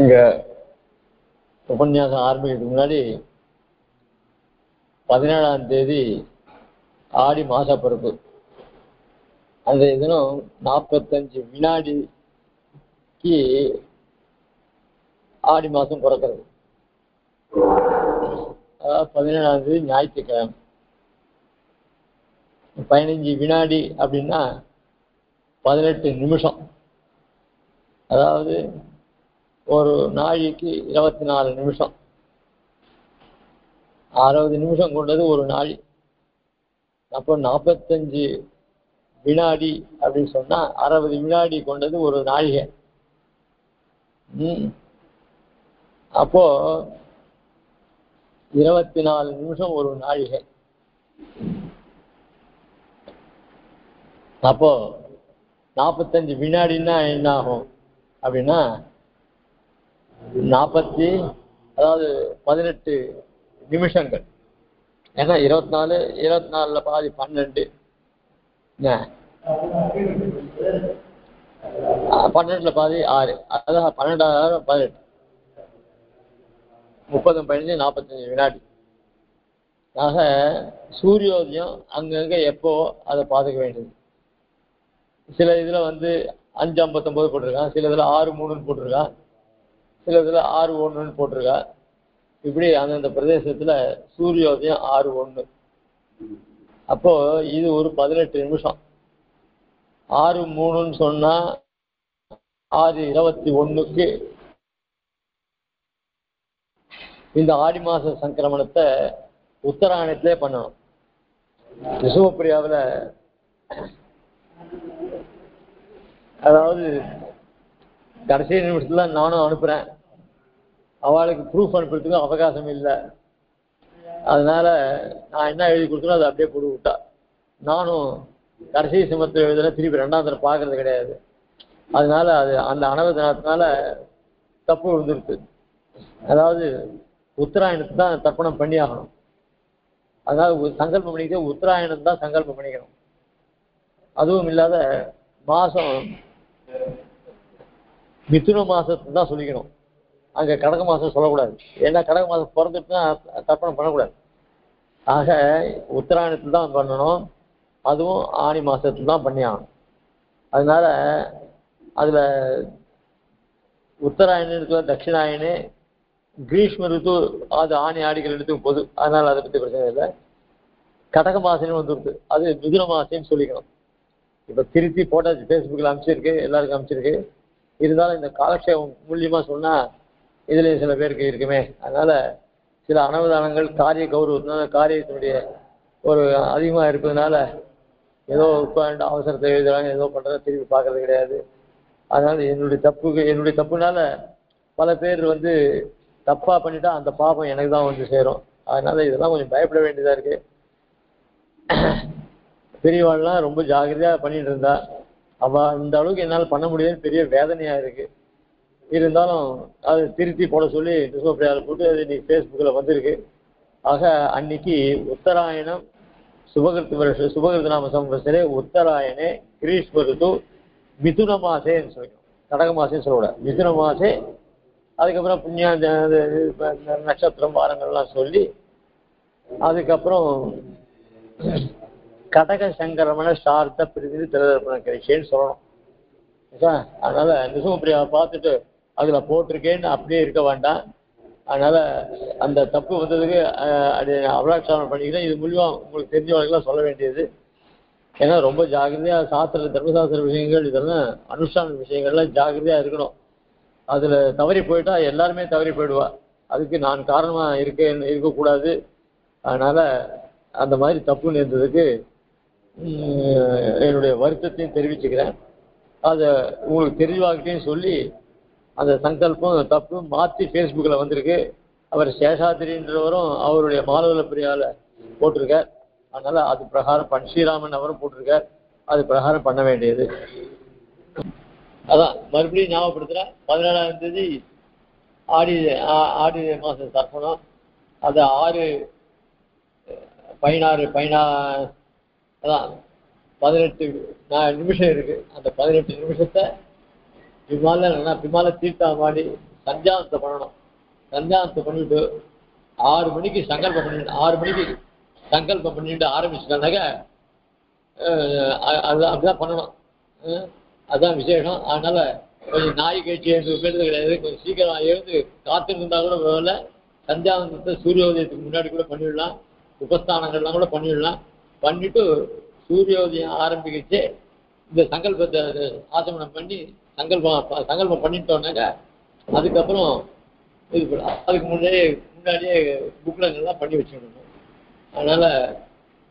இங்க உபன்யாசம் ஆரம்பிக்கிறதுக்கு முன்னாடி பதினேழாம் தேதி ஆடி மாச பிறப்பு அந்த தினம் நாற்பத்தஞ்சு வினாடிக்கு ஆடி மாசம் பிறக்கிறது. அதாவது பதினேழாம் தேதி ஞாயிற்றுக்கிழமை. பதினஞ்சு வினாடி அப்படின்னா பதினெட்டு நிமிஷம். அதாவது ஒரு நாழிக்கு இருபத்தி நாலு நிமிஷம். அறுபது நிமிஷம் கொண்டது ஒரு நாள் அப்போ நாற்பத்தஞ்சு வினாடி அப்படின்னு சொன்னா அறுபது வினாடி கொண்டது ஒரு நாழிகை. ம். அப்போ இருபத்தி நாலு நிமிஷம் ஒரு நாழிகை. அப்போ நாற்பத்தஞ்சு வினாடின்னா என்ன ஆகும் அப்படின்னா நாற்பத்தி அதாவது பதினெட்டு நிமிஷங்கள். ஏன்னா இருபத்தி நாலு இருபத்தி நாலுல பாதி பன்னெண்டு. பன்னெண்டில் பன்னெண்டுல பாதி ஆறு. அதான் பன்னெண்டாயிரம் பதினெட்டு. முப்பது பதினஞ்சு நாற்பத்தஞ்சு வினாடி. ஆக சூரியோதயம் அங்கங்க எப்போ அதை பார்த்துக்க வேண்டியது? சில இதுல வந்து அஞ்சு ஐம்பத்தொம்போது போட்டிருக்கான் சில இதுல ஆறு மூணுன்னு போட்டிருக்கான் சில இதுல ஆறு ஒன்றுன்னு போட்டிருக்கா. இப்படி அந்தந்த பிரதேசத்துல சூரியோதயம் ஆறு ஒன்று அப்போ இது ஒரு பதினெட்டு நிமிஷம். ஆறு மூணுன்னு சொன்னா ஆறு இருபத்தி ஒண்ணுக்கு இந்த ஆடி மாச சங்கிரமணத்தை உத்தராயணத்திலே பண்ணணும். விசுவப்பிரியாவில் அதாவது கடைசி நிமிஷத்துல நானும் அனுப்புறேன். அவளுக்கு ப்ரூஃப் அனுப்புறதுக்கும் அவகாசம் இல்லை. அதனால நான் என்ன எழுதி கொடுத்தனோ அதை அப்படியே போட்டு விட்டா. நானும் கடைசி சிமத்தில் எழுதுனா திருப்பி ரெண்டாம் தரம் பார்க்கறது கிடையாது. அதனால அது அந்த அனவதனத்தினால தப்பு விழுந்துருக்கு அதாவது உத்தராயணத்தை தான் தர்ப்பணம் பண்ணி ஆகணும் அதனால சங்கல்பம் பண்ணிக்கிட்டே உத்தராயணம் தான் சங்கல்பம் பண்ணிக்கணும். அதுவும் இல்லாத மாதம் மிதுன மாதத்தை தான் சொல்லிக்கணும். அங்கே கடக மாதம் சொல்லக்கூடாது. ஏன்னா கடக மாதம் பிறந்துட்டுனா தர்ப்பணம் பண்ணக்கூடாது. ஆக உத்தராயணத்தில் தான் பண்ணணும். அதுவும் ஆணி மாதத்தில் தான் பண்ணி ஆகணும். அதனால அதில் உத்தராயணம் இருக்கிற தட்சிணாயனே கிரீஷ்ம ரித்து அது ஆணி ஆடிகள் எடுத்து போது. அதனால் அதை பற்றி பிரச்சனை இல்லை. கடக மாசம்னு வந்துருக்கு அது மிதுன மாசம்னு சொல்லிக்கணும். இப்போ திருத்தி போட்டாச்சு ஃபேஸ்புக்கில் அனுப்பிச்சிருக்கு எல்லாருக்கும் அனுப்பிச்சிருக்கு. இருந்தாலும் இந்த காலக்ஷேபம் மூலியமா சொன்னா இதுல சில பேருக்கு இருக்குமே அதனால சில அனவதானங்கள் காரிய கௌரவத்தினால காரியத்தினுடைய ஒரு அதிகமா இருப்பதுனால ஏதோ உட்காந்து அவசரத்தை எழுதுறாங்க ஏதோ பண்றத திரும்பி பார்க்கறது கிடையாது. அதனால என்னுடைய தப்புக்கு என்னுடைய தப்புனால பல பேர் வந்து தப்பா பண்ணிட்டா அந்த பாபம் எனக்கு தான் வந்து சேரும். அதனால இதெல்லாம் கொஞ்சம் பயப்பட வேண்டியதா இருக்கு. பெரியவாள்லாம் ரொம்ப ஜாகிரதையா பண்ணிட்டு இருந்தா. அவ இந்த அளவுக்கு என்னால் பண்ண முடியாதுன்னு பெரிய வேதனையா இருக்கு. இருந்தாலும் அது திருத்தி போட சொல்லி டிஸ்பிரியாவில் போட்டு அது இன்னைக்கு ஃபேஸ்புக்கில் வந்திருக்கு. ஆக அன்னைக்கு உத்தராயணம் சுபகிருத்து வருஷ சுபகிருத்து நாம சம்பவசரே உத்தராயணே கிரீஷ்ம ரித்து மிதுன மாசேன்னு சொல்லிக்கணும் கடக மாசேன்னு சொல்லக்கூடாது மிதுன மாசே அதுக்கப்புறம் புண்ணியா நட்சத்திரம் வாரங்கள்லாம் சொல்லி அதுக்கப்புறம் கடக சங்கரமண சார்த்த பிரிதி திரதர்ப்பணம் கிடைச்சேன்னு சொல்லணும் அதனால நிசுமப்பிரியாவை பார்த்துட்டு அதுல போட்டிருக்கேன்னு அப்படியே இருக்க வேண்டாம். அதனால அந்த தப்பு வந்ததுக்கு அது அவலாட்சாரம் பண்ணிக்கிறேன். இது மூலியமா உங்களுக்கு தெரிஞ்சவங்களுக்குலாம் சொல்ல வேண்டியது. ஏன்னா ரொம்ப ஜாகிரதையா சாஸ்திர தர்மசாஸ்திர விஷயங்கள் இதெல்லாம் அனுஷ்டான விஷயங்கள்லாம் ஜாகிரதையா இருக்கணும். அதுல தவறி போயிட்டா எல்லாருமே தவறி போயிடுவா. அதுக்கு நான் காரணமா இருக்க இருக்கக்கூடாது. அதனால அந்த மாதிரி தப்பு நேர்ந்ததுக்கு என்னுடைய வருத்தத்தையும் தெரிவிச்சுக்கிறேன். அதை உங்களுக்கு தெரிவாக்கிட்டையும் சொல்லி அந்த சங்கல்பம் தப்பு மாற்றி ஃபேஸ்புக்கில் வந்திருக்கு. அவர் சேஷாத்திரின்றவரும் அவருடைய மாலவல பிரியால போட்டிருக்கார். அதனால் அது பிரகாரம் பண் ஸ்ரீராமன் அவரும் போட்டிருக்கார். அது பிரகாரம் பண்ண வேண்டியது. அதான் மறுபடியும் ஞாபகப்படுத்துகிறேன் பதினேழாம் தேதி ஆடி ஆடி மாதம் தர்ப்பணம். அது ஆறு பதினாறு பதினா அதான் பதினெட்டு நிமிஷம் இருக்கு. அந்த பதினெட்டு நிமிஷத்தை விமால விமால தீர்த்தா மாடி சஞ்சானத்தை பண்ணணும். சஞ்சானத்தை பண்ணிட்டு ஆறு மணிக்கு சங்கல்பம் பண்ணிட்டு ஆறு மணிக்கு சங்கல்பம் பண்ணிட்டு ஆரம்பிச்சுட்டானாக்க அதுதான் அப்படிதான் பண்ணணும். அதுதான் விசேஷம். அதனால கொஞ்சம் நாய் கழிச்சு எழுந்து கிடையாது. கொஞ்சம் சீக்கிரம் எழுந்து காத்திருந்தா கூட பரவாயில்ல. சந்தியாவந்தத்தை சூரியோதயத்துக்கு முன்னாடி கூட பண்ணிவிடலாம் உபஸ்தானங்கள்லாம் கூட பண்ணிவிடலாம் பண்ணிட்டு சூரியோதயம் ஆரம்பிக்கிச்சு. இந்த சங்கல்பத்தை ஆசமனம் பண்ணி சங்கல்பம் சங்கல்பம் பண்ணிட்டோன்னாக்க அதுக்கப்புறம் இது அதுக்கு முன்னாடியே முன்னாடியே புக்லங்கள்லாம் பண்ணி வச்சுக்கணும் அதனால்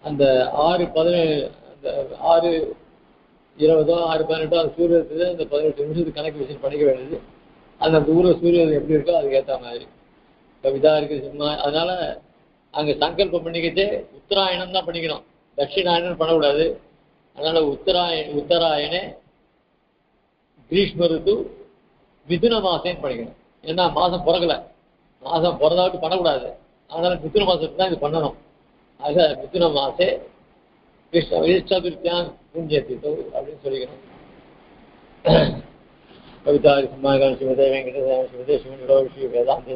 அந்த ஆறு பதினேழு அந்த ஆறு இருபதோ ஆறு பதினெட்டோ அது சூரியத்துக்கு இந்த பதினெட்டு நிமிஷத்துக்கு கணக்கு வச்சு படிக்க வேண்டியது. அந்த அந்த ஊரில் சூரியன் எப்படி இருக்கோ அதுக்கு ஏற்ற மாதிரி. கவிதா இருக்குது சினிமா அதனால் அங்கே சங்கல்பம் பண்ணிக்கிட்டு உத்தராயணம் தான் பண்ணிக்கணும். தட்சிணாயணம் பண்ணக்கூடாது. அதனால உத்தராயண கிரீஷ்ம ரித்து மிதுன மாசேன்னு படிக்கணும். ஏன்னா மாதம் பிறக்கல. மாதம் பிறந்தாவிட்டு பண்ணக்கூடாது. அதனால மிதுன மாசத்துக்கு தான் இது பண்ணணும். ஆக மிதுன மாசே கிருஷ்ண சதுர்த்தியான் புண்ணியத்தித்தோ அப்படின்னு சொல்லிக்கணும். கவிதா சிம்மாகான் சிவதே வெங்கடேச சிவதே சிவன் வேதாந்தே